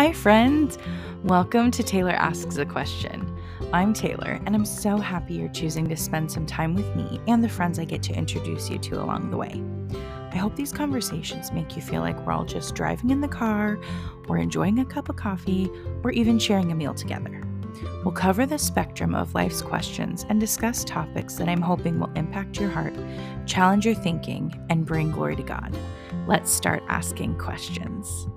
Hi, friends. Welcome to Taylor Asks a Question. I'm Taylor, and I'm so happy you're choosing to spend some time with me and the friends I get to introduce you to along the way. I hope these conversations make you feel like we're all just driving in the car, or enjoying a cup of coffee, or even sharing a meal together. We'll cover the spectrum of life's questions and discuss topics that I'm hoping will impact your heart, challenge your thinking, and bring glory to God. Let's start asking questions.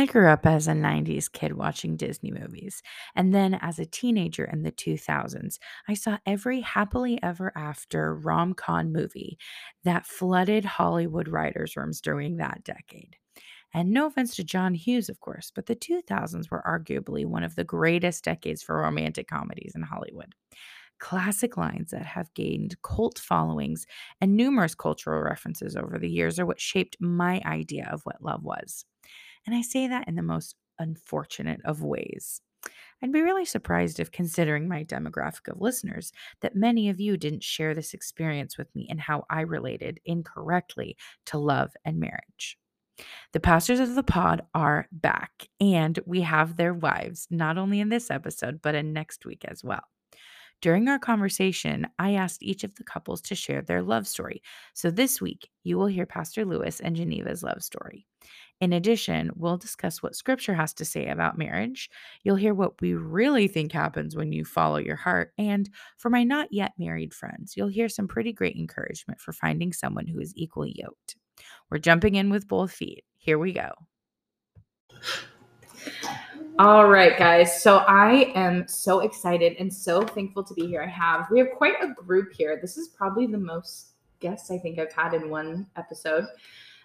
I grew up as a 90s kid watching Disney movies. And then as a teenager in the 2000s, I saw every happily ever after rom com movie that flooded Hollywood writers' rooms during that decade. And no offense to John Hughes, of course, but the 2000s were arguably one of the greatest decades for romantic comedies in Hollywood. Classic lines that have gained cult followings and numerous cultural references over the years are what shaped my idea of what love was. And I say that in the most unfortunate of ways. I'd be really surprised if, considering my demographic of listeners, that many of you didn't share this experience with me and how I related incorrectly to love and marriage. The pastors of the pod are back, and we have their wives, not only in this episode, but in next week as well. During our conversation, I asked each of the couples to share their love story. So this week, you will hear Pastor Lewis and Geneva's love story. In addition, we'll discuss what scripture has to say about marriage. You'll hear what we really think happens when you follow your heart. And for my not yet married friends, you'll hear some pretty great encouragement for finding someone who is equally yoked. We're jumping in with both feet. Here we go. All right, guys. So I am so excited and so thankful to be here. I have, we have quite a group here. This is probably the most guests I think I've had in one episode.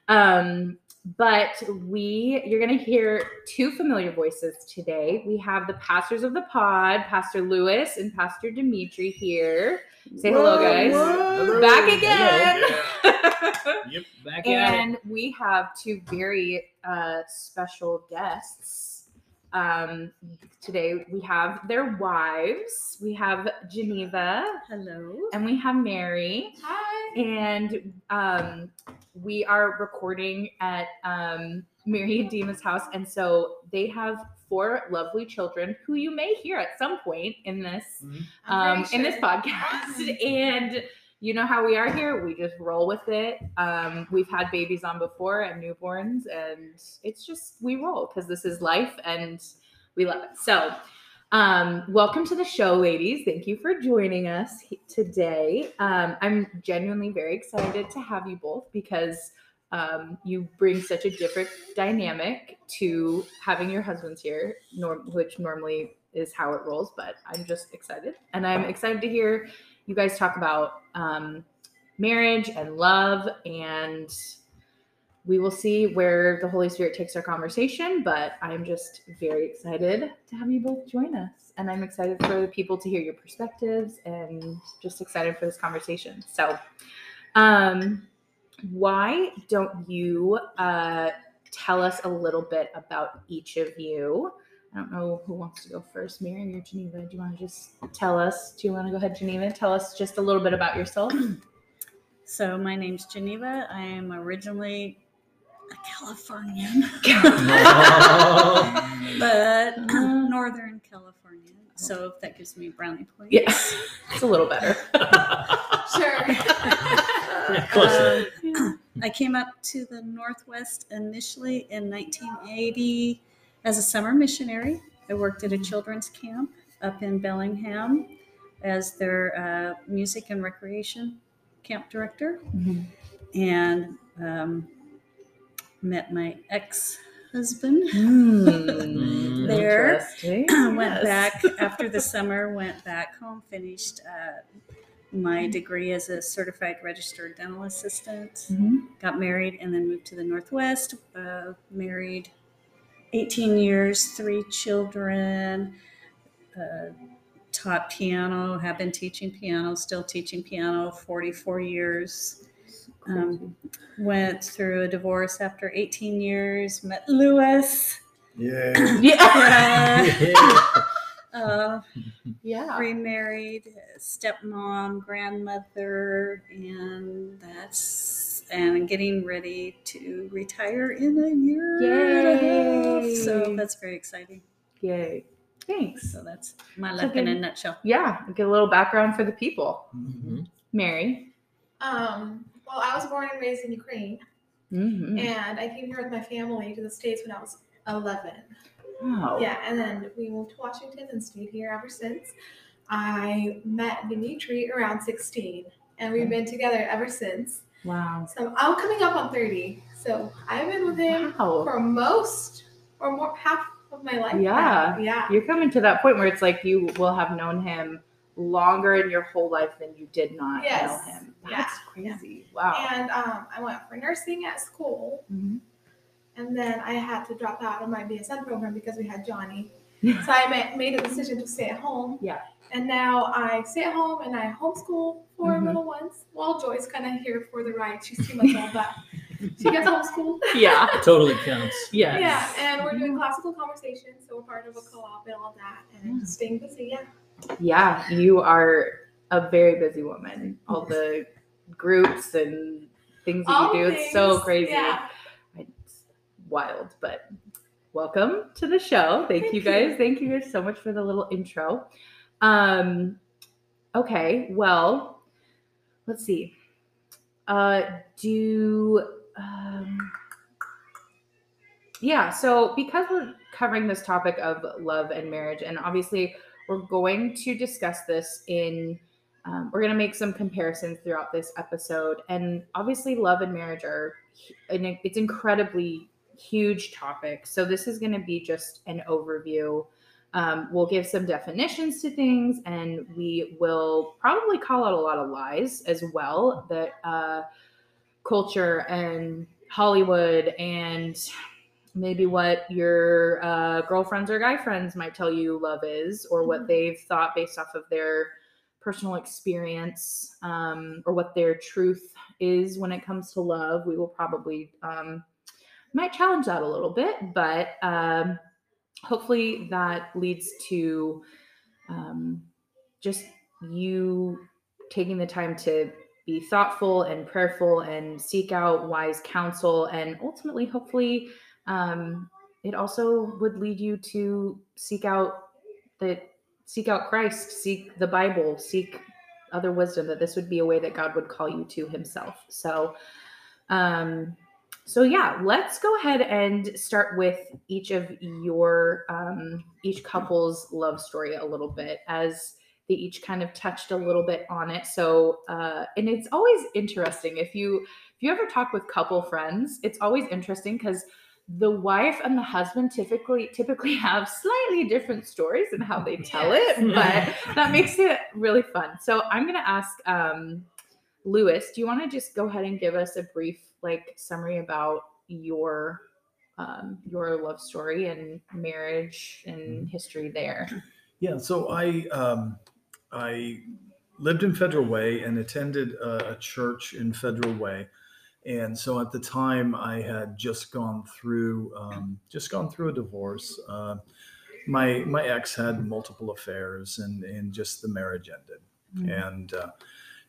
Um, but we, you're going to hear two familiar voices today. We have the pastors of the pod, Pastor Lewis and Pastor Dimitri here. Say hello, guys. Hello. Back again. Yep, back at and we have two very uh, special guests. Um, today we have their wives. We have Geneva Hello. and we have Mary. Hi. And um, we are recording at um, Mary and Dima's house. And so they have four lovely children who you may hear at some point in this Mhm. um, in this podcast. and you know how we are here. We just roll with it. Um, we've had babies on before and newborns, and it's just we roll because this is life and we love it. So, um, welcome to the show, ladies. Thank you for joining us today. Um, I'm genuinely very excited to have you both because um, you bring such a different dynamic to having your husbands here, norm- which normally is how it rolls. But I'm just excited, and I'm excited to hear you guys talk about um, marriage and love, and we will see where the Holy Spirit takes our conversation. But I'm just very excited to have you both join us, and I'm excited for the people to hear your perspectives, and just excited for this conversation. So, um, why don't you uh, tell us a little bit about each of you? I don't know who wants to go first, Mary or Geneva. Do you want to just tell us? Do you want to go ahead, Geneva? Tell us just a little bit about yourself. So my name's Geneva. I am originally a Californian, but Northern Californian. So if that gives me brownie points. yeah, it's a little better. Sure. Yeah, close Um, I came up to the Northwest initially in 1980 as a summer missionary. I worked at a children's camp up in Bellingham as their uh, music and recreation camp director. and um, met my ex husband. Hmm, There. went Yes. back after the summer, went back home, finished uh, my degree as a certified registered dental assistant, Mhm. got married, and then moved to the Northwest. Uh, married 18 years, three children. Uh, taught piano, have been teaching piano, still teaching piano 44 years. Um, went through a divorce after 18 years, met Lewis. Yeah. yeah. Uh, yeah. remarried, stepmom, grandmother, and that's and getting ready to retire in a year and a half. So that's very exciting. Yay. Thanks. So that's my So life in a nutshell. Yeah, get a little background for the people. Mhm. Mary. Um, well, I was born and raised in Ukraine, Mm-hmm. and I came here with my family to the States when I was 11. Wow. Yeah, and then we moved to Washington and stayed here ever since. I met Dimitri around 16, and we've been together ever since. Wow. So I'm coming up on 30. So I've been with him Wow. for most or more half of my life. Yeah. now. Yeah. You're coming to that point where it's like you will have known him longer in your whole life than you did not Yes. know him. Yeah. That's crazy. Wow. And um, I went for nursing at school, Mhm. and then I had to drop out of my BSN program because we had Johnny. so I ma- made a decision to stay at home. Yeah. And now I stay at home and I homeschool for Mhm. little ones. Well, Joy's kind of here for the ride. She's two months old, but she gets homeschooled. Yeah. Totally counts. Yes. Yeah, and we're doing classical conversation, so we're part of a co-op and all that, and just staying busy. Yeah. Yeah, you are a very busy woman. All the groups and things that All you do, it's so crazy. Yeah. It's wild, but welcome to the show. Thank, Thank you you. guys. Thank you guys so much for the little intro. Um okay, well, let's see. Uh do um yeah, so because we're covering this topic of love and marriage, and obviously we're going to discuss this in um, we're going to make some comparisons throughout this episode and obviously love and marriage are it's incredibly huge topic so this is going to be just an overview um, we'll give some definitions to things and we will probably call out a lot of lies as well that uh, culture and hollywood and maybe what your uh, girlfriends or guy friends might tell you love is or what they've thought based off of their personal experience um, or what their truth is when it comes to love. We will probably um, might challenge that a little bit but um, hopefully that leads to um, just you taking the time to be thoughtful and prayerful and seek out wise counsel and ultimately hopefully um, it also would lead you to seek out that seek out Christ, seek the Bible, seek other wisdom. That this would be a way that God would call you to Himself. So, um, so yeah, let's go ahead and start with each of your um, each couple's love story a little bit as they each kind of touched a little bit on it. So, uh, and it's always interesting if you if you ever talk with couple friends, it's always interesting because the wife and the husband typically typically have slightly different stories and how they tell Yes. it, but that makes it really fun. So I'm gonna ask um, Lewis, do you want to just go ahead and give us a brief like summary about your um, your love story and marriage and history there? Yeah, so I um, I lived in Federal Way and attended a, a church in Federal Way, and so at the time I had just gone through um, just gone through a divorce. Uh, my my ex had multiple affairs, and and just the marriage ended, and uh,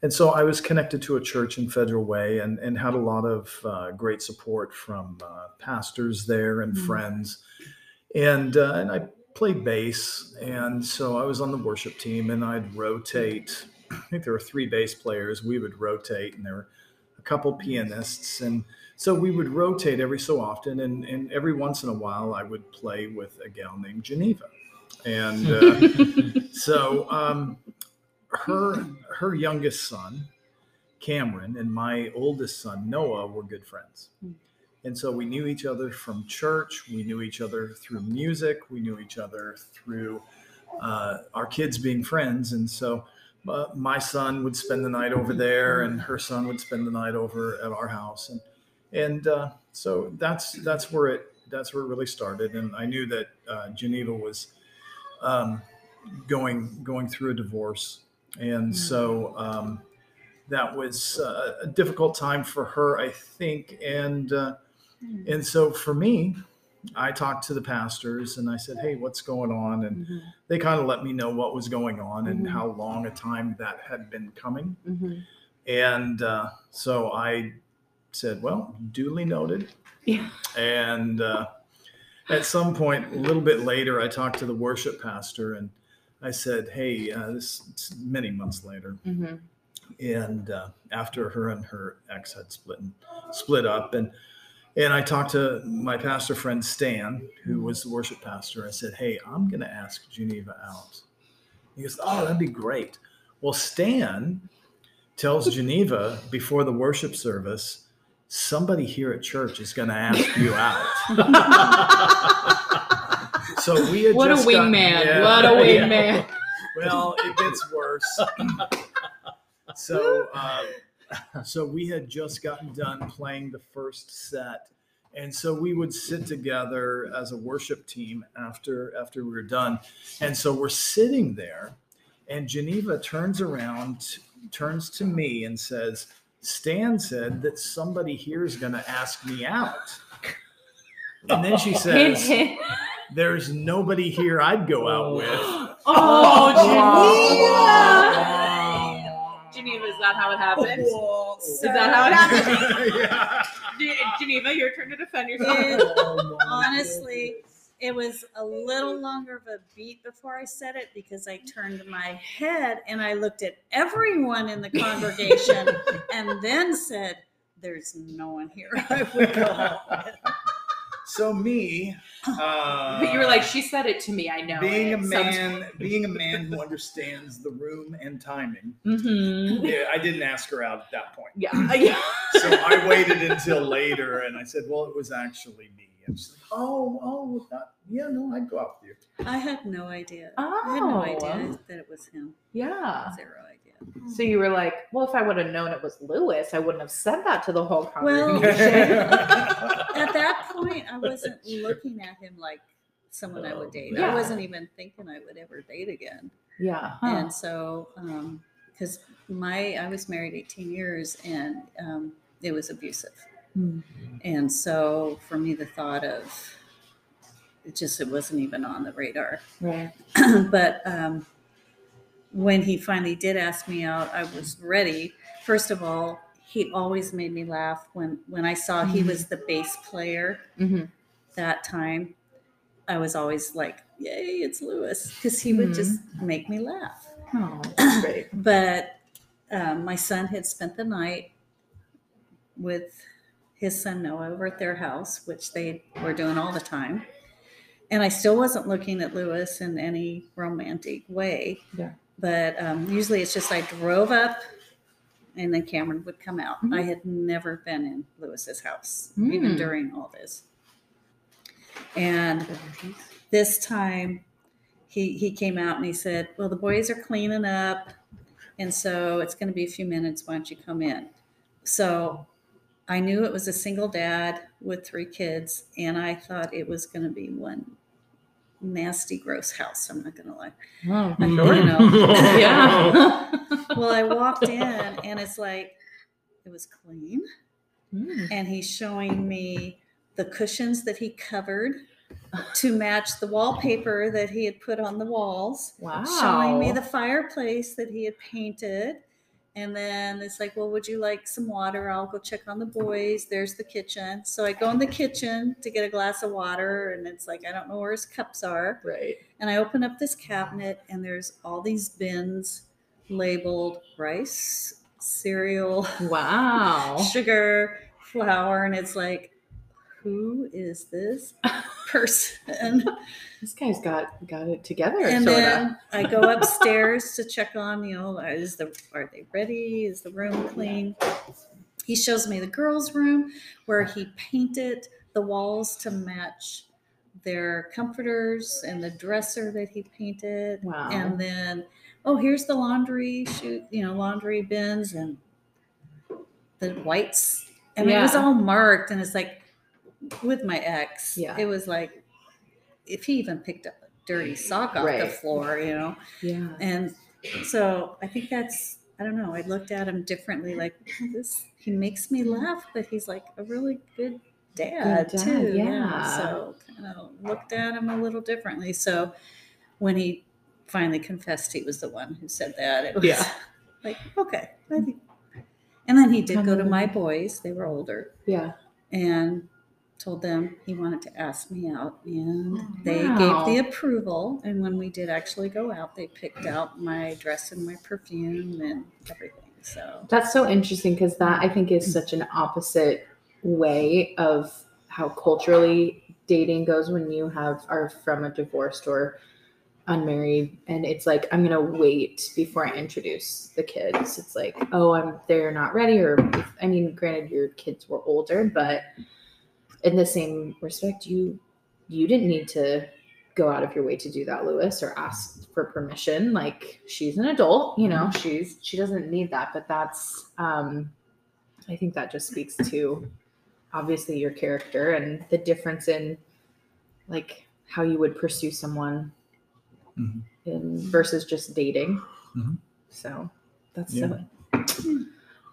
and so I was connected to a church in Federal Way, and and had a lot of uh, great support from uh, pastors there and Mhm. friends, and uh, and I played bass, and so I was on the worship team, and I'd rotate. I think there were three bass players. We would rotate, and there were a couple pianists, and so we would rotate every so often, and, and every once in a while, I would play with a gal named Geneva, and uh, so um, her her youngest son, Cameron, and my oldest son Noah were good friends. Hmm. And so we knew each other from church. We knew each other through music. We knew each other through uh, our kids being friends. And so uh, my son would spend the night over there, and her son would spend the night over at our house. And and uh, so that's that's where it that's where it really started. And I knew that uh, Geneva was um, going going through a divorce, and so um, that was uh, a difficult time for her, I think. And uh, and so for me, I talked to the pastors and I said, "Hey, what's going on?" And Mhm, they kind of let me know what was going on and Mhm. how long a time that had been coming. mhm, And uh, so I said, "Well, duly noted." Yeah. And uh, at some point, a little bit later, I talked to the worship pastor, and I said, "Hey, uh, this many months later, Mm-hmm. and uh, after her and her ex had split and, split up, and and I talked to my pastor friend Stan, who was the worship pastor. I said, "Hey, I'm going to ask Geneva out." He goes, "Oh, that'd be great." Well, Stan tells Geneva before the worship service, somebody here at church is going to ask you out. so we had What a wingman. Yeah, what a yeah. wingman. Well, it gets worse. so, uh, so we had just gotten done playing the first set, and so we would sit together as a worship team after after we were done, and so we're sitting there, and Geneva turns around, turns to me, and says, "Stan said that somebody here is going to ask me out." And then she says. "There's nobody here I'd go out oh. with." Oh, Wow. Geneva. Geneva, is that how it happens? Is Is that how it happens? yeah. Ge- Geneva, your turn to defend yourself. Oh it- honestly, it was a little longer of a beat before I said it because I turned my head and I looked at everyone in the congregation and then said, There's no one here I would go out with. So me, uh, but you were like, she said it to me. I know. being a it. man, being a man who understands the room and timing. Mm-hmm. Yeah, I didn't ask her out at that point. Yeah. yeah. So I waited until later, and I said, "Well, it was actually me." And she's like, "Oh, oh, that, yeah, no, I'd go out with you." I had no idea. I had no Oh. idea that it was him. Yeah. Zero idea. So you were like, well, if I would have known it was Lewis, I wouldn't have said that to the whole Well- At that point, I wasn't looking at him like someone I would date. Yeah. I wasn't even thinking I would ever date again. yeah. And so, because my I was married 18 years and um, it was abusive, Hmm. and so for me, the thought of it just it wasn't even on the radar. Right. but um, when he finally did ask me out, I was ready. First of all, he always made me laugh when when I saw he Mhm. was the bass player Mm-hmm. that time. I was always like, "Yay, it's Lewis," because he would Mhm. just make me laugh. Oh, that's great. But um, my son had spent the night with his son Noah over at their house, which they were doing all the time. And I still wasn't looking at Lewis in any romantic way. Yeah. But um, usually it's just I drove up and then Cameron would come out. Mhm. I had never been in Lewis's house, even Mm. during all this. And this time he he came out and he said, "Well, the boys are cleaning up, and so it's going to be a few minutes. Why don't you come in?" So I knew it was a single dad with three kids, and I thought it was going to be one nasty, gross house. I'm not going to lie. Oh, I sure know. yeah. Well, I walked in, and it's like it was clean, Mm. and he's showing me the cushions that he covered to match the wallpaper that he had put on the walls. Wow. showing me the fireplace that he had painted. And then it's like, well, would you like some water? I'll go check on the boys. There's the kitchen. So I go in the kitchen to get a glass of water, and it's like, I don't know where his cups are. right. And I open up this cabinet, and there's all these bins labeled rice, cereal, Wow. sugar, flour. And it's like, who is this person? This guy's got got it together. and sorta. then I go upstairs to check on, you know, is the are they ready? Is the room clean? He shows me the girls' room where he painted the walls to match their comforters and the dresser that he painted. Wow. And then, oh, here's the laundry chute, you know, laundry bins and the whites. I mean, it was all marked, and it's like with my ex, Yeah. it was like if he even picked up a dirty sock off the floor, you know. yeah. And so I think that's I don't know. I looked at him differently. Like this, he makes me laugh, but he's like a really good dad, dad, too. yeah. So kind of looked at him a little differently. So when he finally confessed he was the one who said that, it was Yeah. like okay. And then he did go to my boys, they were older, Yeah. and told them he wanted to ask me out. And oh, they Wow. gave the approval. And when we did actually go out, they picked out my dress and my perfume and everything. So That's so interesting because that I think is such an opposite way of how culturally dating goes when you have are from a divorced or unmarried and it's like I'm gonna wait before I introduce the kids. It's like, oh I'm they're not ready or I mean granted your kids were older, but in the same respect you you didn't need to go out of your way to do that, Lewis, or ask for permission. Like she's an adult, you know, she's she doesn't need that. But that's um I think that just speaks to obviously your character and the difference in like how you would pursue someone Mhm. in versus just dating. Mhm. So that's Yeah. so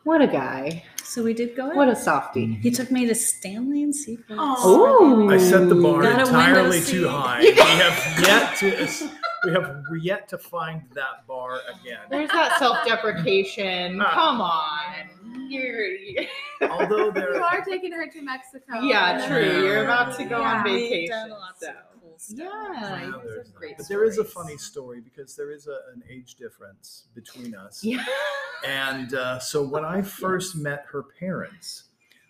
what a guy. So we did go out. What a softie. he took me to Stanley and Seafort's. Oh. I set the bar Got a entirely window too seat. high. We have yet to we have yet to find that bar again. There's that self-deprecation. Ah. Come on. You're, you're Although there You are taking her to Mexico. Yeah, true. You're about to go on We've vacation. done lots so. Of cool stuff. Yeah, Yeah, you there's great but there is a funny story because there is a, an age difference between us. Yeah. And uh, so when I first met her parents,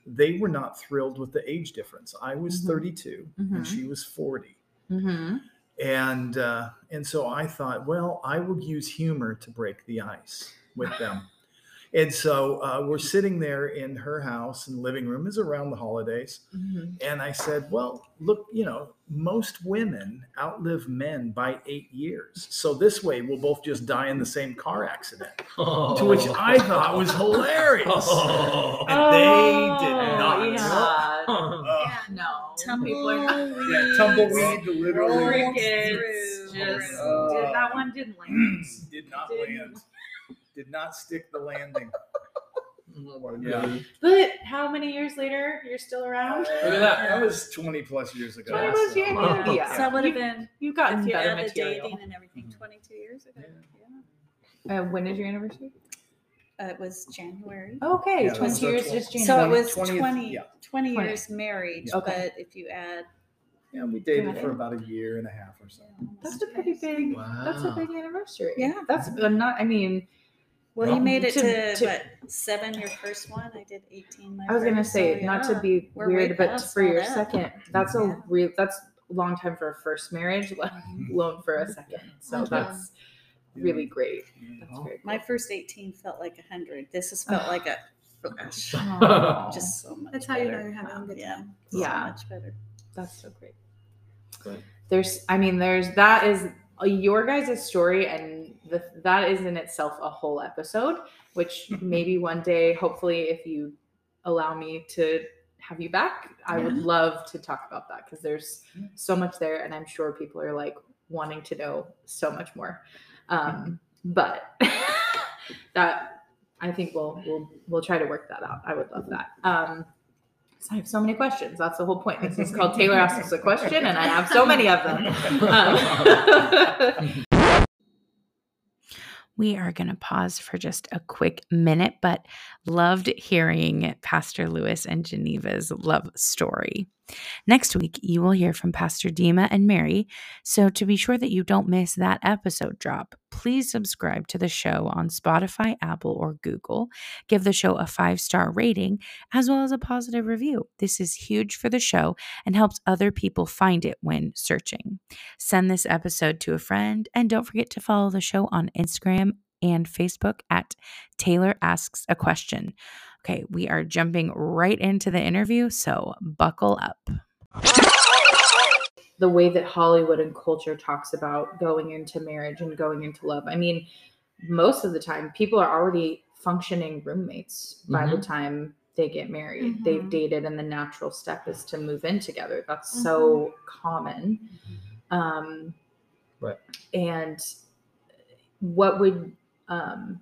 they were not thrilled with the age difference. I was Mhm. 32 and Mhm. she was 40. Mm-hmm. And uh, and so I thought, well, I will use humor to break the ice with them. and so uh, we're sitting there in her house and living room is around the holidays. Mm-hmm. And I said, well, look, you know, most women outlive men by eight years. So this way we'll both just die in the same car accident. To which I thought was hilarious. Oh. And they did not. Yeah. Uh, No. Tumbleweed. People are not- yeah, tumbleweed literally Crickets. Just Uh, did, that one didn't land. did not Didn't. land. Did not stick the landing. My Yeah. But how many years later you're still around? Look at that. That was 20 plus years ago. 20 plus years? Wow. Yeah. So that would have been You've gotten if you better the material. dating and everything, 22 years ago. Yeah. Yeah. Uh, when is your anniversary? Uh, it was January. Okay, Yeah, 20 our years tw- just January. So it was 20th 20, yeah. 20 20. years married, Okay. but if you add, Yeah, we dated for it. about a year and a half or so. That's a pretty big. Wow. That's a big anniversary. Yeah. That's not. I mean, well, Well, you made it to- to, to- what seven your first one. I did 18. My I was gonna say so, not to be weird, but for your that. second, that's Yeah. a real. That's a long time for a first marriage, let mm-hmm. alone for a second. So that's really great. That's Oh. very My first 18 felt like a hundred. This has felt like a flash. cool. Just so much. That's how you know better. you're having a good Yeah, time. so Yeah. much better. That's so great. Good. There's, I mean, there's that is your guys' story, and that is in itself a whole episode. Which maybe one day, hopefully, if you allow me to have you back, I would love to talk about that because there's so much there, and I'm sure people are like wanting to know so much more. Um, but that I think we'll we'll we'll try to work that out. I would love that. Um, I have so many questions. That's the whole point. This is called Taylor asks a question, and I have so many of them. Um, We are going to pause for just a quick minute, but loved hearing Pastor Lewis and Geneva's love story. Next week, you will hear from Pastor Dima and Mary. So, to be sure that you don't miss that episode drop, please subscribe to the show on Spotify, Apple, or Google. Give the show a five star rating as well as a positive review. This is huge for the show and helps other people find it when searching. Send this episode to a friend and don't forget to follow the show on Instagram and Facebook at Taylor Asks a Question. Okay, we are jumping right into the interview, so buckle up. the way that Hollywood and culture talks about going into marriage and going into love. I mean, most of the time, people are already functioning roommates by the time they get married. They've Mhm. dated, and the natural step is to move in together. That's so common. Um, Right. And what would um,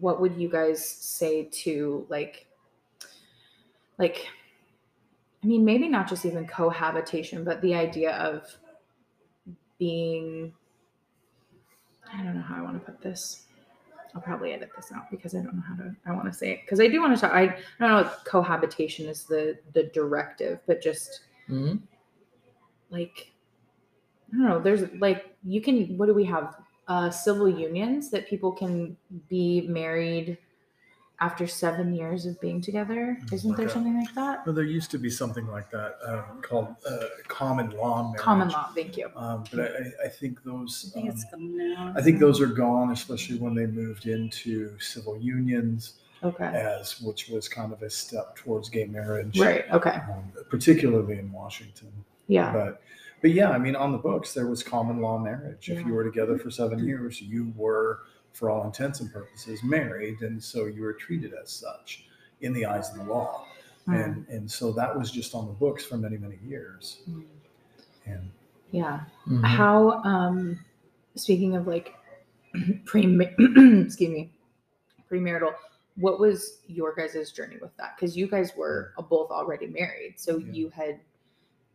what would you guys say to like like I mean, maybe not just even cohabitation, but the idea of being I don't know how I want to put this. I'll probably edit this out because I don't know how to. I want to say it because I do want to talk. I, I don't know. if Cohabitation is the the directive, but just Mhm. like I don't know. There's like you can. What do we have? Uh, civil unions that people can be married after seven years of being together. Isn't there Okay. something like that? Well, there used to be something like that um, called uh, common law marriage. Common law. Thank you. Um, but I, I- I think I those. think um, it's gone now. I think those are gone, especially when they moved into civil unions, Okay. as which was kind of a step towards gay marriage, Right. Okay. um, particularly in Washington. Yeah. But but yeah, I mean, on the books there was common law marriage. If you were together for seven years, you were, for all intents and purposes, married, and so you were treated as such in the eyes of the law. Mm. And and so that was just on the books for many many years. Mm. And Yeah. Mhm. How um speaking of like pre excuse me premarital what was your guys' journey with that because you guys were both already married so Yeah. you had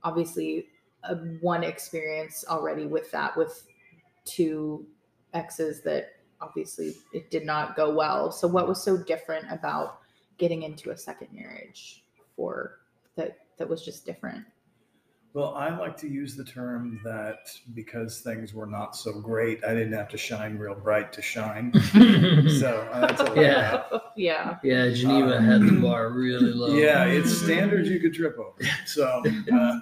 obviously a, one experience already with that with two exes that obviously it did not go well. So what was so different about getting into a second marriage for that that was just different Well, I like to use the term that because things were not so great, I didn't have to shine real bright to shine. So uh, that's a Yeah. yeah yeah, Geneva had the bar really low. Yeah, it's standards you could trip over. So, uh,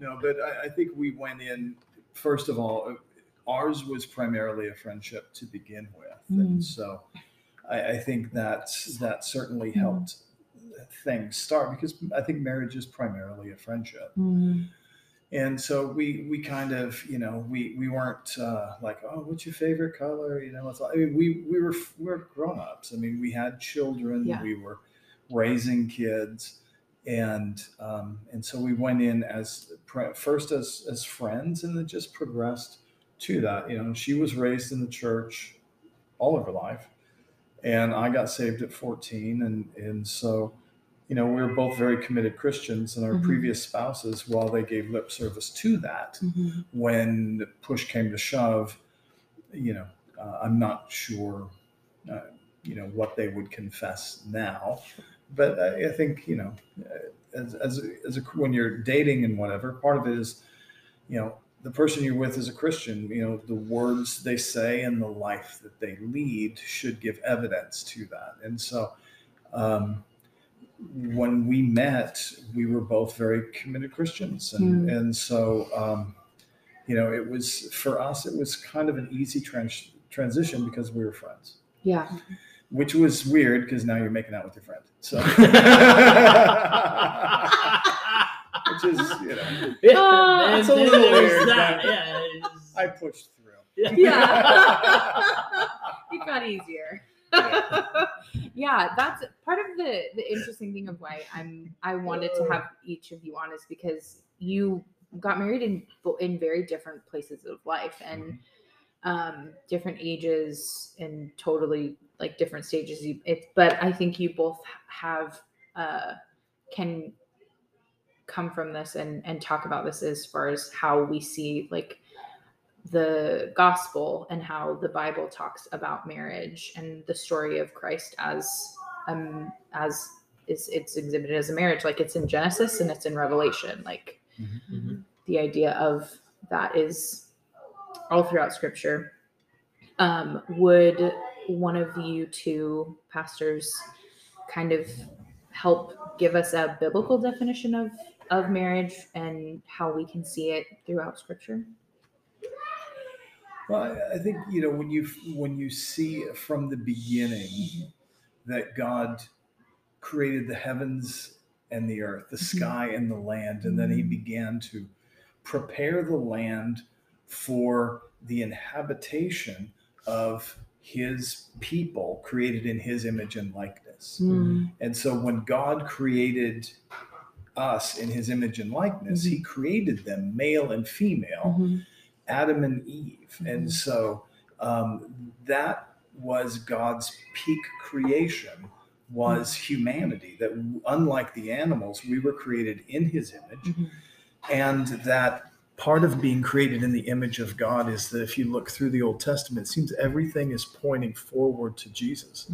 no, but I, I think we went in, first of all, uh, ours was primarily a friendship to begin with. Mm. And so I, I think that that certainly helped things start because I think marriage is primarily a friendship. Mm. And so we we kind of you know we we weren't uh, like oh what's your favorite color you know it's like, I mean we we were we were grown ups I mean we had children Yeah. we were raising kids and um, and so we went in as first as as friends and then just progressed to that you know she was raised in the church all of her life and I got saved at 14 and and so you know we were both very committed Christians and our Mhm. previous spouses while they gave lip service to that Mhm. when push came to shove you know uh, I'm not sure uh, you know what they would confess now but I, I think you know uh, as as a, as a when you're dating and whatever part of it is you know the person you're with is a Christian, you know, the words they say and the life that they lead should give evidence to that. And so, um, when we met, we were both very committed Christians. And, and so, um, you know, it was for us, it was kind of an easy trans- transition because we were friends, yeah. Which was weird because now you're making out with your friend. So, which is, you know, Yeah, Ah, it's a little there's weird, that, but- Yeah, I pushed through. yeah. It got easier yeah. That's part of the the interesting thing of why i'm i wanted to have each of you on is because you got married in in very different places of life and um different ages and totally like different stages. But i think you both have uh can come from this and and talk about this as far as how we see like the gospel and how the bible talks about marriage and the story of christ as um as is it's exhibited as a marriage. Like it's in genesis and it's in revelation. Like Mhm. the idea of that is all throughout scripture. Um would one of you two pastors kind of help give us a biblical definition of of marriage and how we can see it throughout scripture Well, I, think you know when you when you see from the beginning that God created the heavens and the earth, the Mhm. sky and the land, and then He Mhm. began to prepare the land for the inhabitation of His people, created in His image and likeness. And so when God created us in His image and likeness, He created them male and female. Mhm. Adam and Eve. Mhm. And so um, that was God's peak creation was humanity that unlike the animals we were created in his image Mhm. and that part of being created in the image of God is that if you look through the Old Testament, it seems everything is pointing forward to Jesus.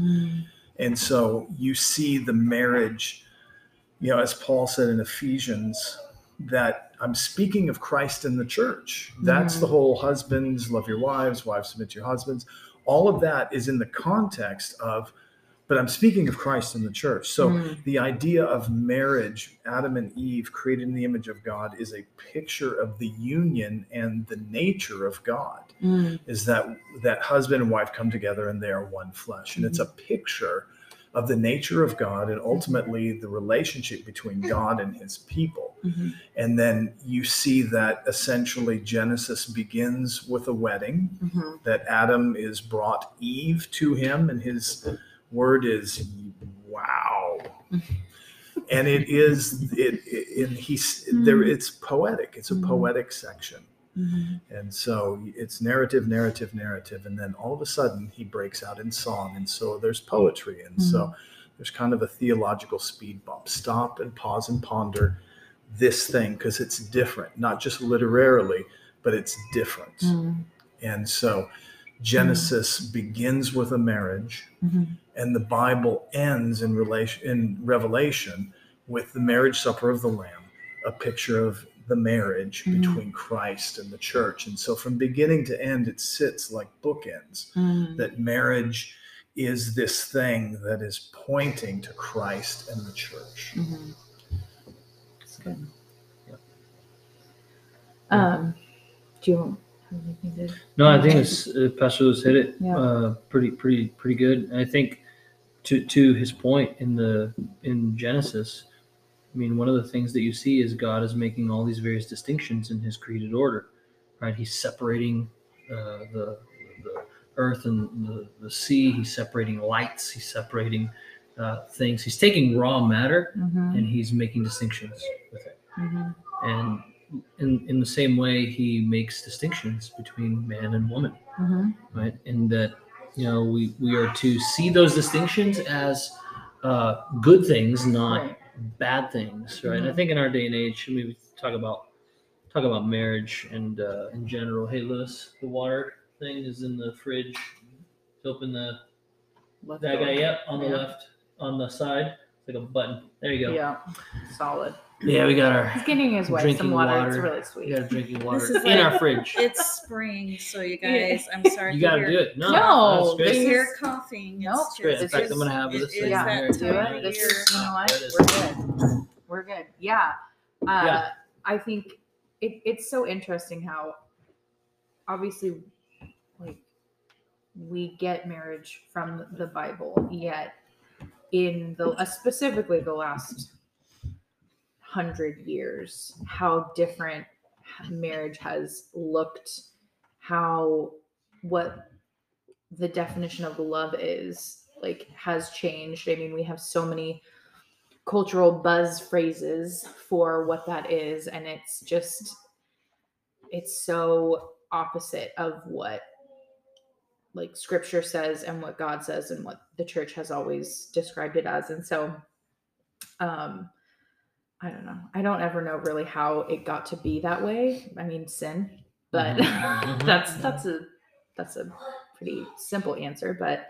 And so you see the marriage, you know, as Paul said in Ephesians, that I'm speaking of Christ in the church. That's the whole husbands, love your wives, wives submit to your husbands. All of that is in the context of, but I'm speaking of Christ in the church. So Mm. the idea of marriage, Adam and Eve created in the image of God, is a picture of the union and the nature of God Mm. is that that husband and wife come together and they are one flesh and it's a picture of the nature of god and ultimately the relationship between god and his people. Mhm. and then you see that essentially genesis begins with a wedding Mhm. that adam is brought eve to him and his word is wow. And it is it, it and he's there it's poetic. It's a poetic section Mhm. and so it's narrative, narrative, narrative. And then all of a sudden he breaks out in song. And so there's poetry. And so there's kind of a theological speed bump. Stop and pause and ponder this thing because it's different, not just literarily, but it's different. Mm. And so Genesis begins with a marriage Mhm. and the Bible ends in relation in Revelation with the marriage supper of the Lamb, a picture of the marriage Mhm. between Christ and the church. And so from beginning to end, it sits like bookends. Mm. That marriage is this thing that is pointing to Christ and the church. Mhm. That's good. Yep. Um, do you have anything to? No, I think it's uh, Pastor Lewis hit it Yeah. uh, pretty, pretty, pretty good. And I think to to his point in the in Genesis, I mean, one of the things that you see is God is making all these various distinctions in His created order, right? He's separating uh, the the earth and the, the sea. He's separating lights. He's separating uh, things. He's taking raw matter Mhm. and he's making distinctions with it. Mhm. And in in the same way, He makes distinctions between man and woman Mhm. right? And that you know we we are to see those distinctions as uh, good things, not. Bad things, right? And I Mhm. think in our day and age, I mean, we talk about talk about marriage and uh, in general. Hey, Lewis, the water thing is in the fridge. Open the Left that guy. over. Yep, on the Yeah. left, on the side, it's like a button. There you go. Yeah, Yeah, we got our He's getting his wife Drinking some water. It's really sweet. we got drinking water in like- our fridge. It's spring, so you Yeah. guys, I'm sorry. You got to do it. No, No, that's If you this hear is- coughing. Nope. It's Great. In just- fact, I'm gonna have this thing yeah, here. do it. of This is, you know what? That is- We're good. We're good. Yeah. Uh, Yeah. I think it, it's so interesting how obviously like we get marriage from the Bible, yet in the uh, specifically the last hundred years, how different marriage has looked, how what the definition of love is like has changed. I mean, we have so many cultural buzz phrases for what that is and it's just it's so opposite of what like scripture says and what god says and what the church has always described it as and so um i don't know. I don't ever know really how it got to be that way. I mean sin but Mhm, mhm. that's that's a that's a pretty simple answer but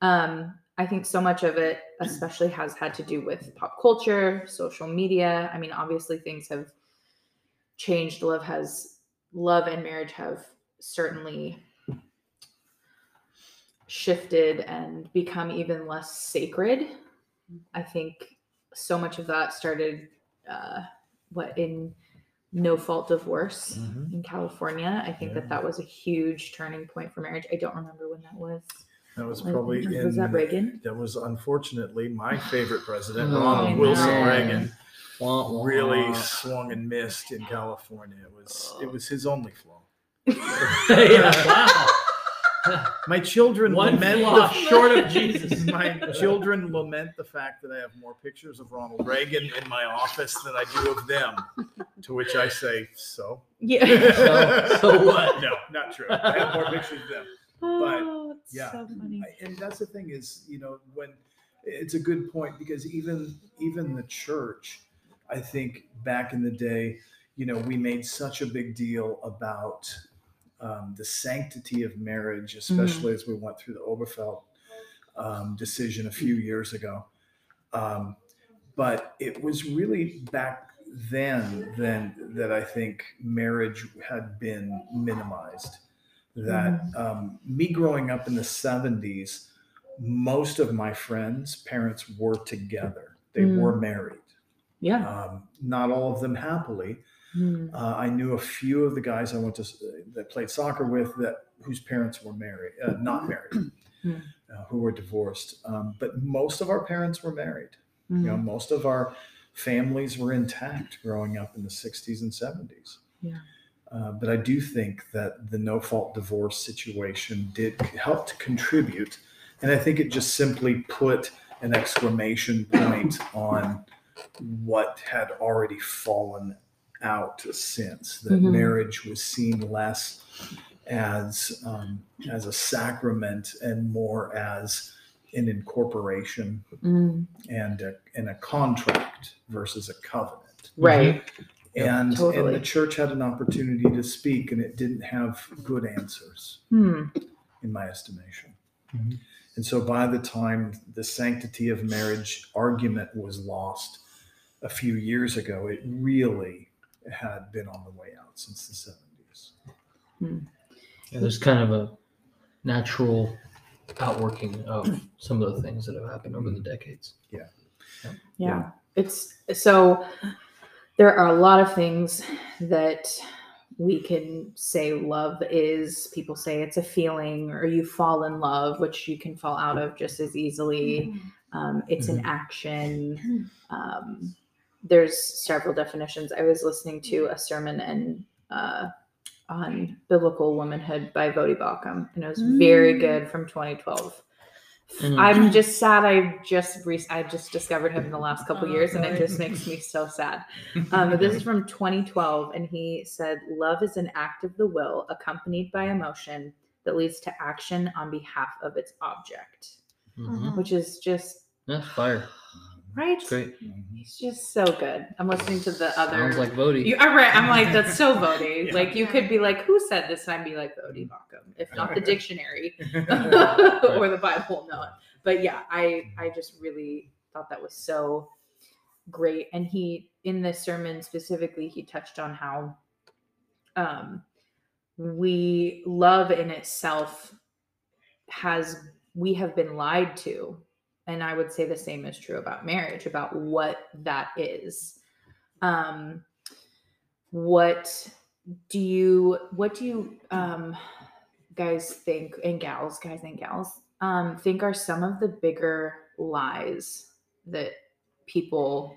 um i think so much of it especially has had to do with pop culture social media. I mean obviously things have changed. Love has love and marriage have certainly shifted and become even less sacred. I think so much of that started uh what in no fault divorce Mhm. in california i think Yeah. that that was a huge turning point for marriage i don't remember when that was That was Was- probably in, was that reagan That was unfortunately my favorite president, Oh, Ronald I Wilson know. Reagan. Wah, wah. Really swung and missed in California. It was it was his only flaw. yeah, wow. My children One lament flaw the short of Jesus. My children lament the fact that I have more pictures of Ronald Reagan in my office than I do of them. To which I say, so. yeah So- so what? No, not true. I have more pictures of them. oh, it's yeah. so funny I- and that's the thing is you know when it's a good point because even even the church i think back in the day you know, we made such a big deal about um, the sanctity of marriage, especially as we went through the Obergefell um, decision a few years ago. Um, but it was really back then then that I think marriage had been minimized. That um, me growing up in the 70s, most of my friends' parents were together. They Mm. were married. Yeah. Um, not all of them happily. Mm. Uh, I knew a few of the guys I went to that played soccer with that whose parents were married, uh, not married, Hmm. uh, who were divorced. Um, but most of our parents were married. You know, Mm. most of our families were intact growing up in the 60s and 70s. Yeah. Uh, but I do think that the no fault divorce situation did help to contribute. And I think it just simply put an exclamation point on what had already fallen out since that Mhm. marriage was seen less as um, as a sacrament and more as an incorporation Mm. and a, and a contract versus a covenant. Right. Yeah, And, totally. and the church had an opportunity to speak, and it didn't have good answers, Hmm. in my estimation. Mhm. And so by the time the sanctity of marriage argument was lost a few years ago, it really had been on the way out since the 70s. Hmm. Yeah, there's kind of a natural outworking of some of the things that have happened over the hmm. decades. Yeah. Yeah. It's so there are a lot of things that we can say love is. People say it's a feeling or you fall in love, which you can fall out of just as easily. Hmm. Um, it's an action. Um, there's several definitions. I was listening to a sermon and uh, on biblical womanhood by Voddie Baucham, and it was very Mm. good from 2012. Mm. I'm just sad. I just re- I just discovered him in the last couple Oh, years, and it just makes me so sad. Um, but this is from 2012, and he said, "Love is an act of the will accompanied by emotion that leads to action on behalf of its object," Mhm. which is just That's fire. Right. It's great. He's just so good. I'm listening to the other. Sounds like Voddie. You are right. I'm like, that's so Voddie. Yeah. Like, you could be like, who said this? And I'd be like, Voddie Baucham, if not the dictionary or the Bible. No. But yeah, I, I just really thought that was so great. And he, in this sermon specifically, he touched on how um, we love in itself has, we have been lied to. And I would say the same is true about marriage, about what that is. Um what do you what do you um guys think and gals guys and gals um think are some of the bigger lies that people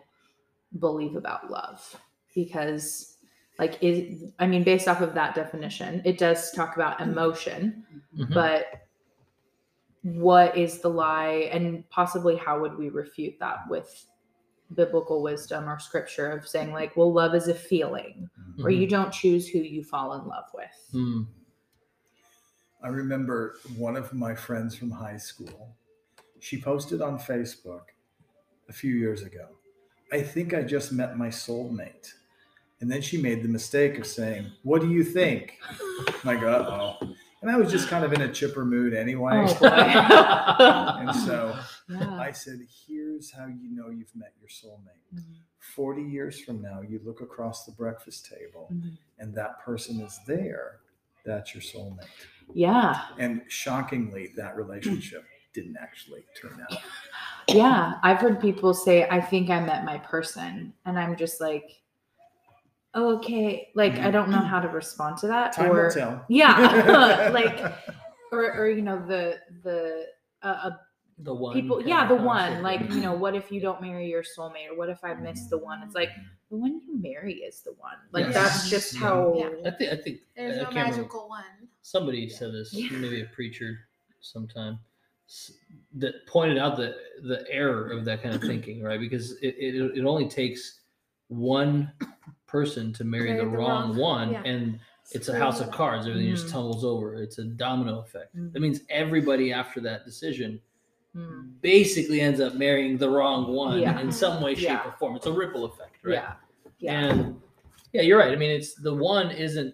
believe about love? Because like is i mean based off of that definition it does talk about emotion Mhm. but what is the lie and possibly how would we refute that with biblical wisdom or scripture of saying like well love is a feeling or Mhm. you don't choose who you fall in love with Mm. I remember one of my friends from high school. She posted on Facebook a few years ago. I think I just met my soulmate. And then she made the mistake of saying, What do you think? I'm like, uh oh. And I was just kind of in a chipper mood anyway. Oh, and so yeah. I said, Here's how you know you've met your soulmate. Mhm. 40 years from now, you look across the breakfast table Mhm. and that person is there. That's your soulmate. yeah And shockingly, that relationship didn't actually turn out. yeah i've heard people say i think i met my person and i'm just like oh, okay like i don't know how to respond to that Time or will tell. yeah like or or you know the the uh, uh, The one. people yeah the one like you know what if you don't marry your soulmate or what if i miss the one it's like the one you marry is the one like Yes. that's just Yeah. how Yeah. I think. I think. There's I no can't remember. magical one. Somebody said this, Yeah. maybe a preacher sometime, that pointed out the the error of that kind of thinking, right? Because it, it, it only takes one person to marry Marry the, the wrong, wrong- one, yeah. and it's a house of cards. Everything just Mhm. tumbles over. It's a domino effect. Mhm. That means everybody after that decision Mm, basically ends up marrying the wrong one Yeah. in some way, shape, Yeah. or form. It's a ripple effect, right? yeah yeah And Yeah, you're right. I mean, it's the one isn't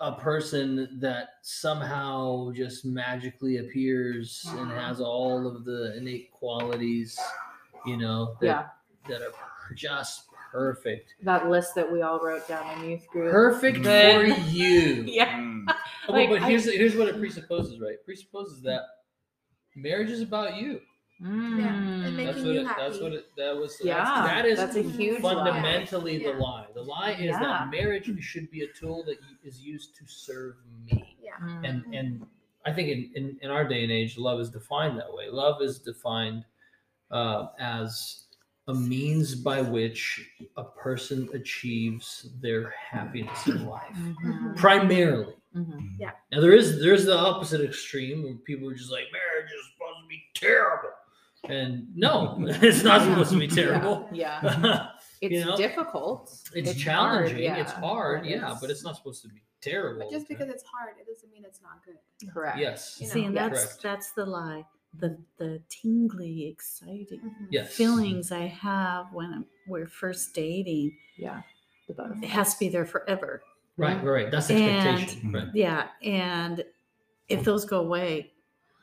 a person that somehow just magically appears and has all of the innate qualities, you know, that, Yeah. that are just perfect. That list that we all wrote down in youth group. Perfect for you. Yeah. Mm. Oh, but- Like, but I- here's here's what it presupposes, right? It presupposes that marriage is about you. Mm. and That's what you it, that's what it that was. Yeah, that's, that is that's a huge lie. fundamentally the Yeah. lie. The lie is Yeah. that marriage should be a tool that is used to serve me. Yeah. Mm. And and I think in, in, in our day and age, love is defined that way. Love is defined uh, as a means by which a person achieves their happiness in life, Mhm. primarily. Mhm. Now there is there's the opposite extreme where people are just like marriage is supposed to be terrible, and no, it's not supposed to be terrible. Yeah. yeah. It's know? difficult. it's, hard, challenging, yeah, it's hard, but yeah, it's- but it's not supposed to be terrible. But just because it's hard, it doesn't mean it's not good. correct. yes, You know, See, and that's Correct. that's the lie. The the tingly, exciting yes, feelings I have when we're first dating. Yeah. The It has to be there forever. right, right, that's And- expectation, right? Yeah, and if those go away,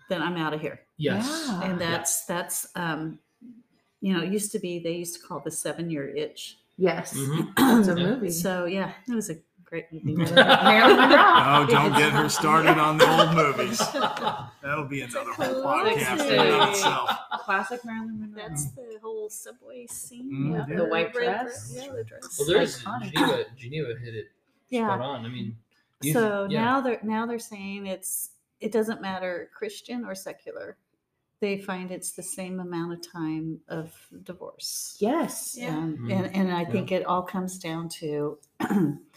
then I'm out of here. Yes, Yeah. And that's that's um, you know, it used to be they used to call the seven year itch. Yes. Mhm. It's a Yeah. movie. So yeah, it was a great movie. Marilyn Monroe. Oh, don't get her started on the old movies. That'll be another whole podcast in itself. Classic Marilyn Monroe. That's the whole subway scene. Mm, yeah. The white red dress. Yeah, the dress. well, there's iconic. Geneva. Geneva hit it Yeah. spot on. I mean, you- so yeah. now they're now they're saying it's it doesn't matter Christian or secular. They find it's the same amount of time of divorce. Yes. Yeah. And, and and I Yeah. think it all comes down to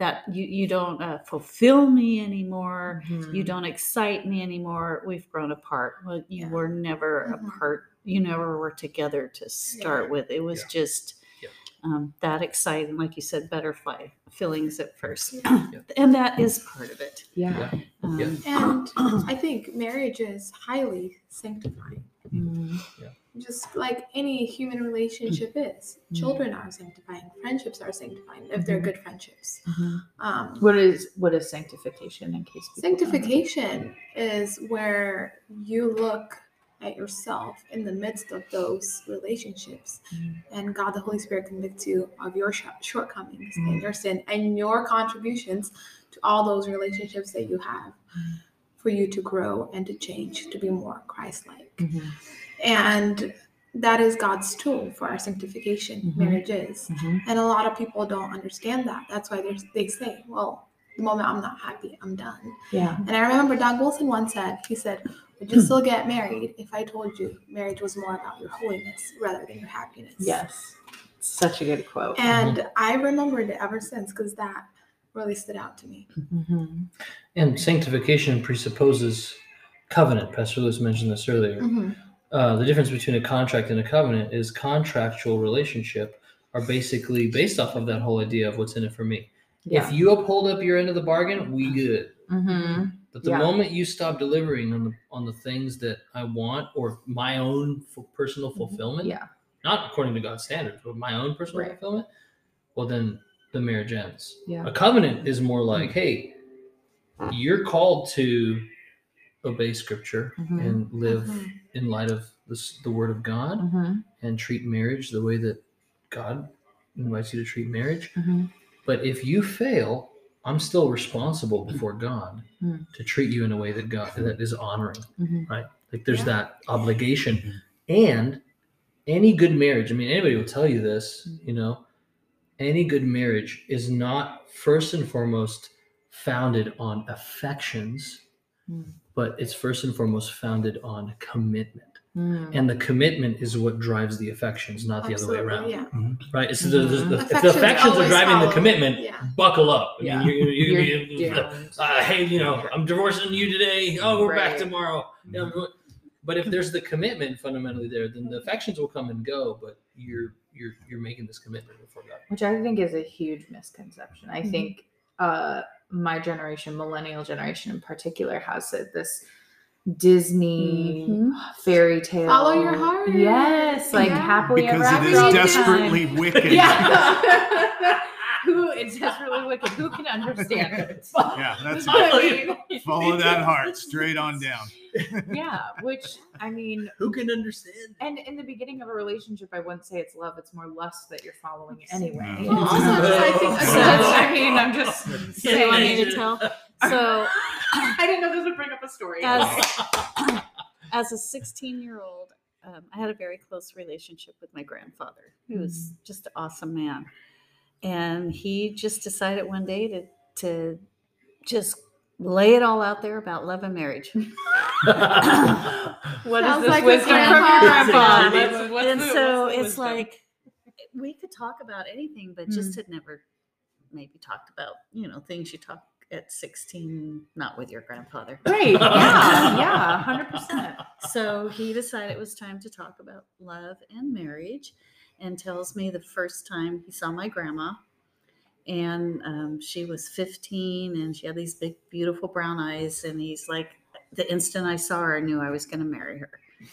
that you you don't uh, fulfill me anymore. Mm-hmm. You don't excite me anymore. We've grown apart. Well, you Yeah. were never Mhm. apart. You never were together to start with. It was Yeah. just Yeah. um, that exciting, like you said, butterfly feelings at first, Yeah. and that is part of it. Yeah. Um, Yeah. And I think marriage is highly sanctifying. Mhm. Just like any human relationship is. Children are sanctifying. Friendships are sanctifying if they're good friendships. Mhm. Um, What is what is sanctification in case people don't know? Sanctification is where you look at yourself in the midst of those relationships, Mhm. and God, the Holy Spirit, convicts you of your sh- shortcomings Mhm. and your sin and your contributions to all those relationships that you have for you to grow and to change to be more Christ like. And that is God's tool for our sanctification, Mhm. marriage is. Mhm. And a lot of people don't understand that. That's why they say, well, the moment I'm not happy, I'm done. Yeah. And I remember Doug Wilson once said, he said, Would you still get married if I told you marriage was more about your holiness rather than your happiness? Yes. Such a good quote. And I remembered it ever since because that really stood out to me. Mhm. and sanctification presupposes covenant. Pastor Lewis mentioned this earlier. Mhm. Uh, the difference between a contract and a covenant is contractual relationship are basically based off of that whole idea of what's in it for me. Yeah. If you uphold up your end of the bargain, we good. hmm But the Yeah. moment you stop delivering on the on the things that I want or my own f- personal fulfillment, Yeah. not according to God's standards, but my own personal Right. fulfillment, well then the marriage ends. Yeah. A covenant is more like, hey, you're called to obey Scripture Mhm. and live Mhm. In light of this, the Word of God hmm and treat marriage the way that God invites you to treat marriage. hmm But if you fail, I'm still responsible before God Mm. to treat you in a way that God that is honoring, Mhm. right? Like there's Yeah. that obligation. And any good marriage, I mean, anybody will tell you this, you know, any good marriage is not first and foremost founded on affections. But it's first and foremost founded on commitment. Mm. And the commitment is what drives the affections, not the Absolutely, other way around. Yeah. Right? It's the, the, the, if the Affections affections are driving the commitment, Yeah. buckle up. I Yeah. mean, you're, you're, You're you're, uh, hey, you know, I'm divorcing you today. Oh, we're back tomorrow. I'm but if there's the commitment fundamentally there, then the affections will come and go. But you're you're you're making this commitment before God. which I think is a huge misconception. I Mhm. think uh, my generation, millennial generation in particular, has it this Disney Mhm. fairy tale. Follow your heart. Yes, like Yeah. happily Because ever after is all the desperately time. wicked. Yeah. who it's just really wicked. Who can understand it? Yeah, that's I mean, follow that heart straight on down. yeah, which I mean, Who can understand? and in the beginning of a relationship, I wouldn't say it's love; it's more lust that you're following anyway. Yeah. Well, also, I think I mean, I'm just So saying. you want me to tell? So I didn't know this would bring up a story. as as a 16 year old, um, I had a very close relationship with my grandfather, who was just an awesome man, and he just decided one day to to just lay it all out there about love and marriage. what is Sounds this like a wisdom from your grandpa. grandpa? What's- what's and the- so the it's wisdom? like we could talk about anything, but just hmm. had never maybe talked about you know things you talk at 16, not with your grandfather. Right. Yeah. Yeah. Hundred percent. So he decided it was time to talk about love and marriage and tells me the first time he saw my grandma. And um, she was 15 and she had these big, beautiful brown eyes. And he's like, the instant I saw her, I knew I was going to marry her.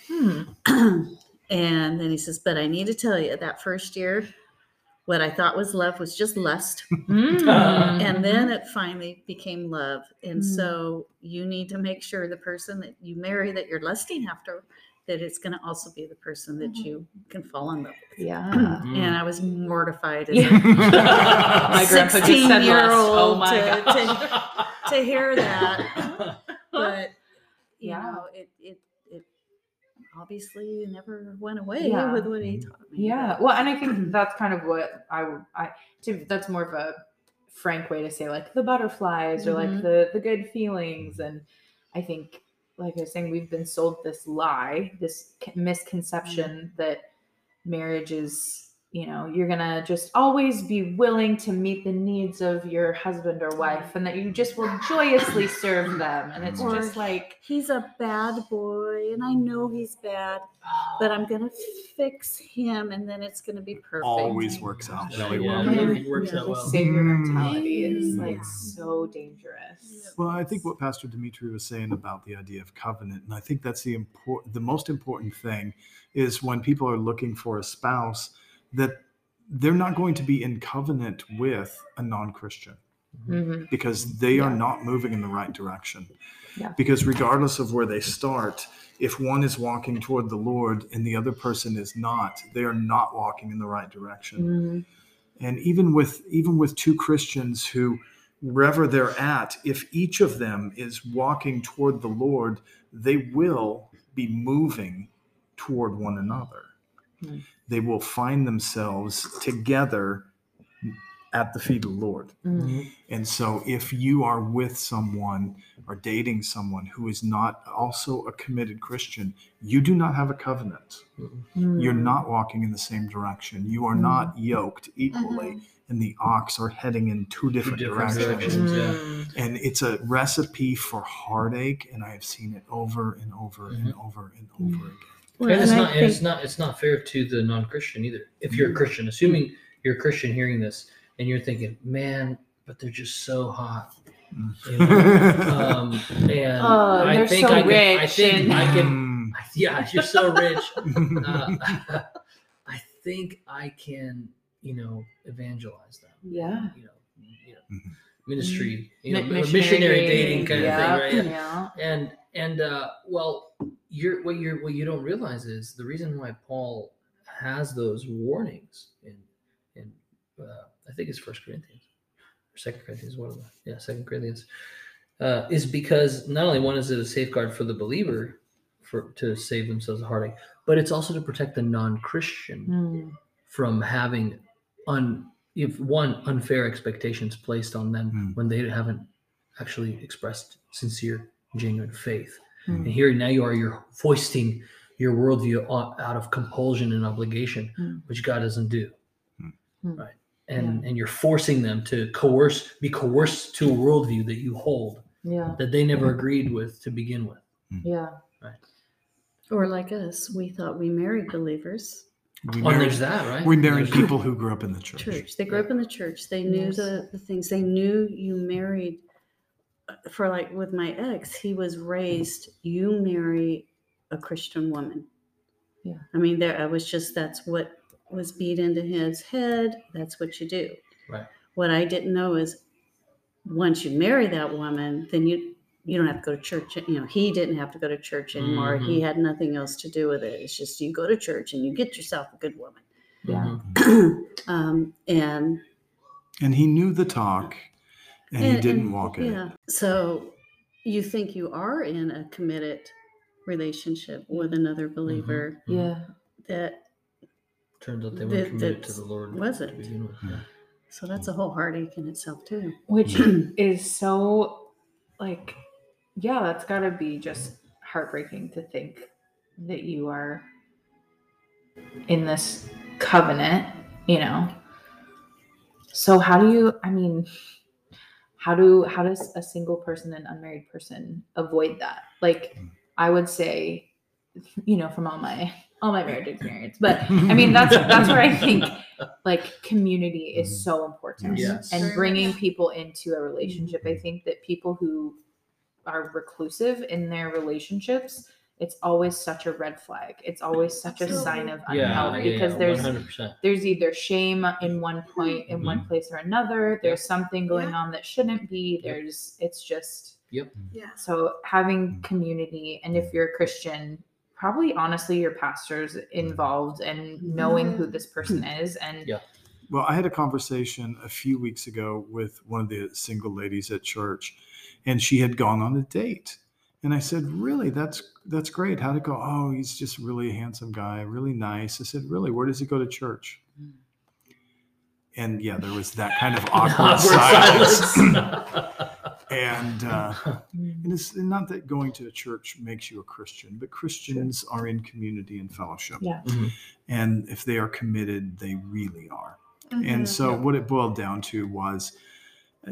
Hmm. and then he says, But I need to tell you that first year, what I thought was love was just lust. Mm. And then it finally became love. And Mm. so you need to make sure the person that you marry that you're lusting after, that it's going to also be the person that Mhm. you can fall in love with. yeah. And I was mortified as Yeah. My grandpa just said 16 year lust. Oh old my to- gosh. to hear that. But, you Yeah. know, it, it, it obviously never went away Yeah. with what he taught me. Yeah. Well, and I think that's kind of what I I to that's more of a frank way to say like the butterflies or like Mhm. the the good feelings and I think like I was saying we've been sold this lie, this misconception mm. that marriage is you know you're gonna just always be willing to meet the needs of your husband or wife and that you just will joyously serve them and it's Or- just like He's a bad boy, and I know he's bad, but I'm gonna fix him, and then it's gonna be perfect. Always works out really yeah, well. it works Yeah. out well. savior mm. mentality is like so dangerous Well, I think what Pastor Dimitri was saying about the idea of covenant, and I think that's the important, the most important thing, is when people are looking for a spouse, that they're not going to be in covenant with a non-Christian Mm-hmm. because they are not moving in the right direction. Yeah. Because regardless of where they start, if one is walking toward the Lord and the other person is not, they are not walking in the right direction. Mm-hmm. and even with even with two christians who wherever they're at if each of them is walking toward the lord they will be moving toward one another Hmm. they will find themselves together at the feet of the lord Mm-hmm. and so if you are with someone or dating someone who is not also a committed christian you do not have a covenant Mm-hmm. you're not walking in the same direction. You are not yoked equally, and the ox are heading in two Two different, different directions. directions. Mm-hmm. Yeah. And it's a recipe for heartache, and I have seen it over and over and over and over again. Well, and it's and not and it's not it's not fair to the non-christian either if you're a christian assuming you're a christian hearing this and you're thinking man but they're just so hot you know? um, and Oh, i think so i can i think and- i can Mm. yeah you're so rich uh, i think i can you know evangelize them Yeah. you know, you know Mhm. Ministry you know Mi- or missionary dating kind yeah, of thing right Yeah. and and uh well you're what you're what you don't realize is the reason why paul has those warnings in in uh, i think it's first corinthians or second corinthians one of them yeah second corinthians uh, is because not only one is it a safeguard for the believer for to save themselves a heartache but it's also to protect the non-christian Mm. from having un if one unfair expectations placed on them Mm. when they haven't actually expressed sincere genuine faith Mm. and here now you are you're foisting your worldview out of compulsion and obligation Mm. which god doesn't do Mm. Mm. right and and you're forcing them to coerce be coerced to a worldview that you hold Yeah. that they never agreed with to begin with Yeah. Right. Or like us, we thought we married believers. We and married, there's that right we married There's- people who grew up in the church. Church. They grew up in the church. They knew Yes. the, the things. They knew you married. uh, For like with my ex, he was raised. You marry a Christian woman. Yeah. I mean, there. I was just that's what was beat into his head. That's what you do. Right. What I didn't know is once you marry that woman, then you you don't have to go to church. You know, he didn't have to go to church anymore. He had nothing else to do with it. It's just you go to church and you get yourself a good woman. Yeah. Um, and And he knew the talk and, he didn't walk it. Yeah. So you think you are in a committed relationship with another believer Mhm. Yeah. that Turns out they That- were committed to the Lord. wasn't. to begin with. Yeah. so that's a whole heartache in itself too. Which is so like yeah, that's got to be just heartbreaking to think that you are in this covenant, you know. So how do you I mean how do how does a single person and unmarried person avoid that? Like Mm. I would say you know from all my all my marriage experience, but I mean that's that's where I think like community is so important Yes. and bringing people into a relationship. I think that people who are reclusive in their relationships, it's always such a red flag. It's always such a sign of Yeah, unhealth yeah, because yeah, there's 100%. there's either shame in one hmm. point in one place or another. There's something going Yeah. on that shouldn't be. There's it's just Yep. Yeah. so having community and if you're a Christian, probably honestly your pastor's involved and knowing who mm-hmm. this person is and Yeah. Well, I had a conversation a few weeks ago with one of the single ladies at church, and she had gone on a date. And I said, "Really? That's that's great. How'd it go? Oh, he's just really a handsome guy, really nice." I said, "Really? Where does he go to church?" And yeah, there was that kind of awkward Awkward silence. silence. and uh, and it's not that going to a church makes you a Christian, but Christians are in community and fellowship. Yeah. Mhm. And if they are committed, they really are. Mhm. And so what it boiled down to was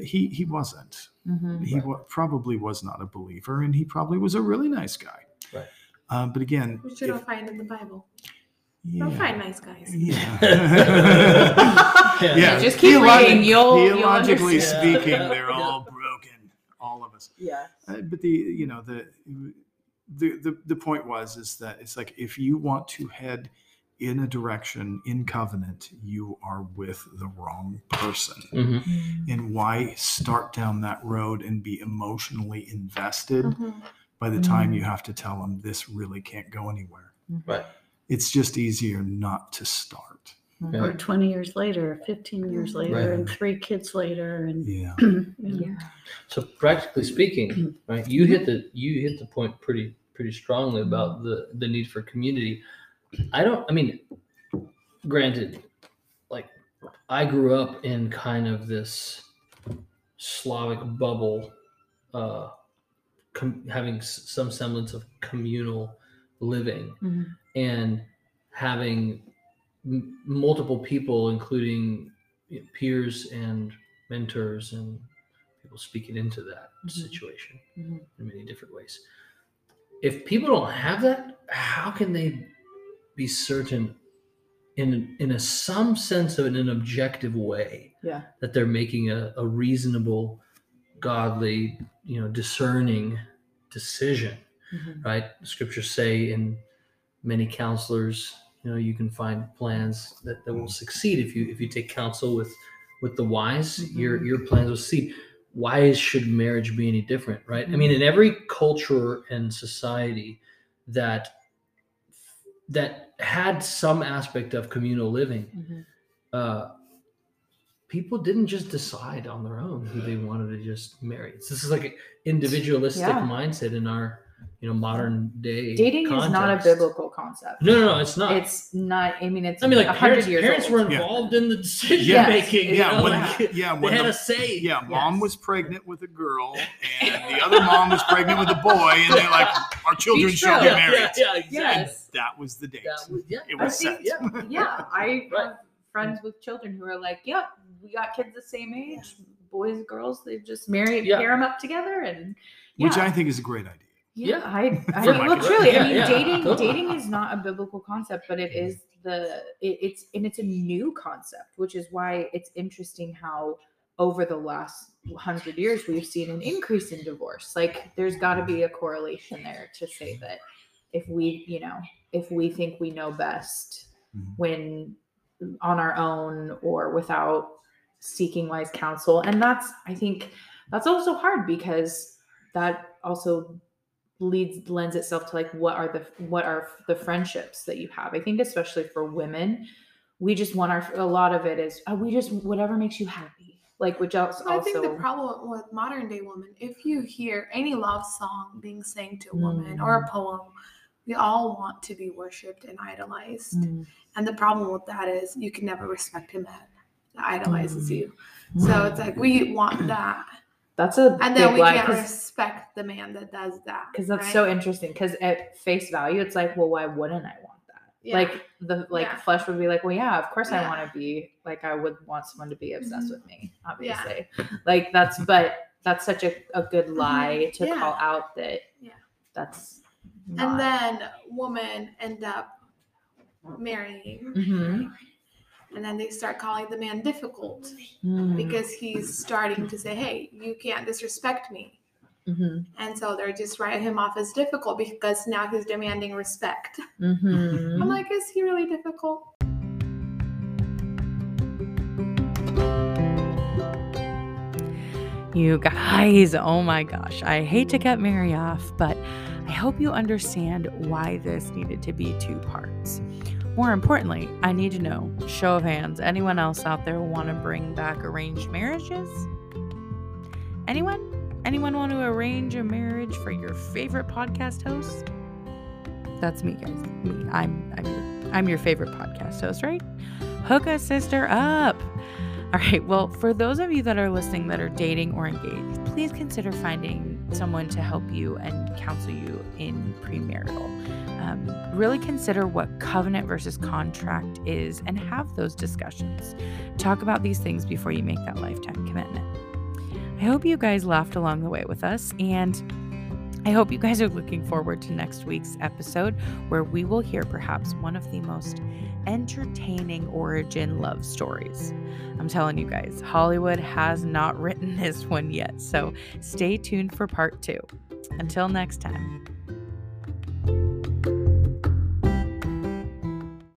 he he wasn't. Mhm. He wa- probably was not a believer, and he probably was a really nice guy. Right. Um, but again, Which you if- don't find in the Bible. yeah, Don't find nice guys. yeah. Yeah. yeah. Just keep Theolog- reading, you'll- you'll theologically speaking, they're Yeah. all broken, all of us. yeah. Uh, but the you know the, the the the point was is that it's like if you want to head in a direction in covenant, you are with the wrong person. Mhm. And why start down that road and be emotionally invested Mhm. by the time mm-hmm. you have to tell them this really can't go anywhere? Mm-hmm. Right. It's just easier not to start. Yeah. Or 20 years later, 15 years later, Right. and three kids later. And Yeah. Yeah. So practically speaking, right, you hit the you hit the point pretty pretty strongly about the the need for community. I don't. I mean, granted, like I grew up in kind of this Slavic bubble, uh, com- having s- some semblance of communal living Mhm. and having m- multiple people, including you know, peers and mentors and people speaking into that Mhm. situation Mhm. in many different ways. If people don't have that, how can they be certain in in a some sense of in an objective way Yeah. that they're making a, a reasonable, godly, you know, discerning decision? Mhm. right? Scriptures say in many counselors, you know, you can find plans that, that will succeed if you if you take counsel with with the wise, your your plans will succeed. Why should marriage be any different, right? I mean, in every culture and society that that had some aspect of communal living, Mhm. uh, people didn't just decide on their own who they wanted to just marry. This is like an individualistic Yeah. mindset in our, you know, modern day. Dating is not a biblical concept. No, no, no, it's not. It's not. I mean, it's. I mean, like hundred parents, years parents old. were Yeah. involved in the decision Yes, making. you Yeah, know, when, like, yeah, they when had the, a say. yeah, mom Yes. was pregnant with a girl, and the other mom was pregnant with a boy, and they're like, "Our children Be shall true. be yeah, married." yeah, yeah, exactly. Yes. That was the date. Was- yeah, It I was think- set. yeah. yeah, I Right. have friends with children who are like, "Yep, we got kids the same age, boys, and girls. They just marry, Yeah. pair them up together, and Which. I think is a great idea. Yeah, Yeah. I, I mean, kid. truly, Yeah, I mean, yeah, dating totally. dating is not a biblical concept, but it is the it, it's and it's a new concept, which is why it's interesting how over the last hundred years we've seen an increase in divorce. Like, there's got to be a correlation there to say that if we, you know, if we think we know best Mhm. when on our own or without seeking wise counsel. And that's, I think, that's also hard because that also leads lends itself to like what are the what are the friendships that you have i think especially for women we just want our a lot of it is oh, we just whatever makes you happy like which also I think the problem with modern day women, if you hear any love song being sang to a woman or Mm. a poem, we all want to be worshipped and idolized. Mm, And the problem with that is you can never respect a man that idolizes Mm. you. So it's like we want that. That's a And then we lie can't respect the man that does that. because that's right? so interesting because at face value it's like well why wouldn't i want that Yeah. like the like Yeah. flesh would be like well yeah of course i want to be like i would want someone to be obsessed Mhm. with me obviously like that's but that's such a, a good lie to Mm-hmm. Yeah. call out that Yeah. that's and then women end up marrying Mhm. And then they start calling the man difficult Mm. because he's starting to say hey you can't disrespect me Mhm. and so they're just writing him off as difficult because now he's demanding respect Mhm. i'm like is he really difficult You guys, oh my gosh, I hate to cut Mary off, but I hope you understand why this needed to be two parts. More importantly, I need to know show of hands, anyone else out there want to bring back arranged marriages? Anyone? Anyone want to arrange a marriage for your favorite podcast host? That's me, guys. Me. I'm I'm your I'm your favorite podcast host, right? Hook a sister up. All right. Well, for those of you that are listening that are dating or engaged, please consider finding someone to help you and counsel you in premarital. Um, really consider what covenant versus contract is and have those discussions. Talk about these things before you make that lifetime commitment. I hope you guys laughed along the way with us, and I hope you guys are looking forward to next week's episode where we will hear perhaps one of the most entertaining origin love stories. I'm telling you guys, Hollywood has not written this one yet, so stay tuned for part two. Until next time.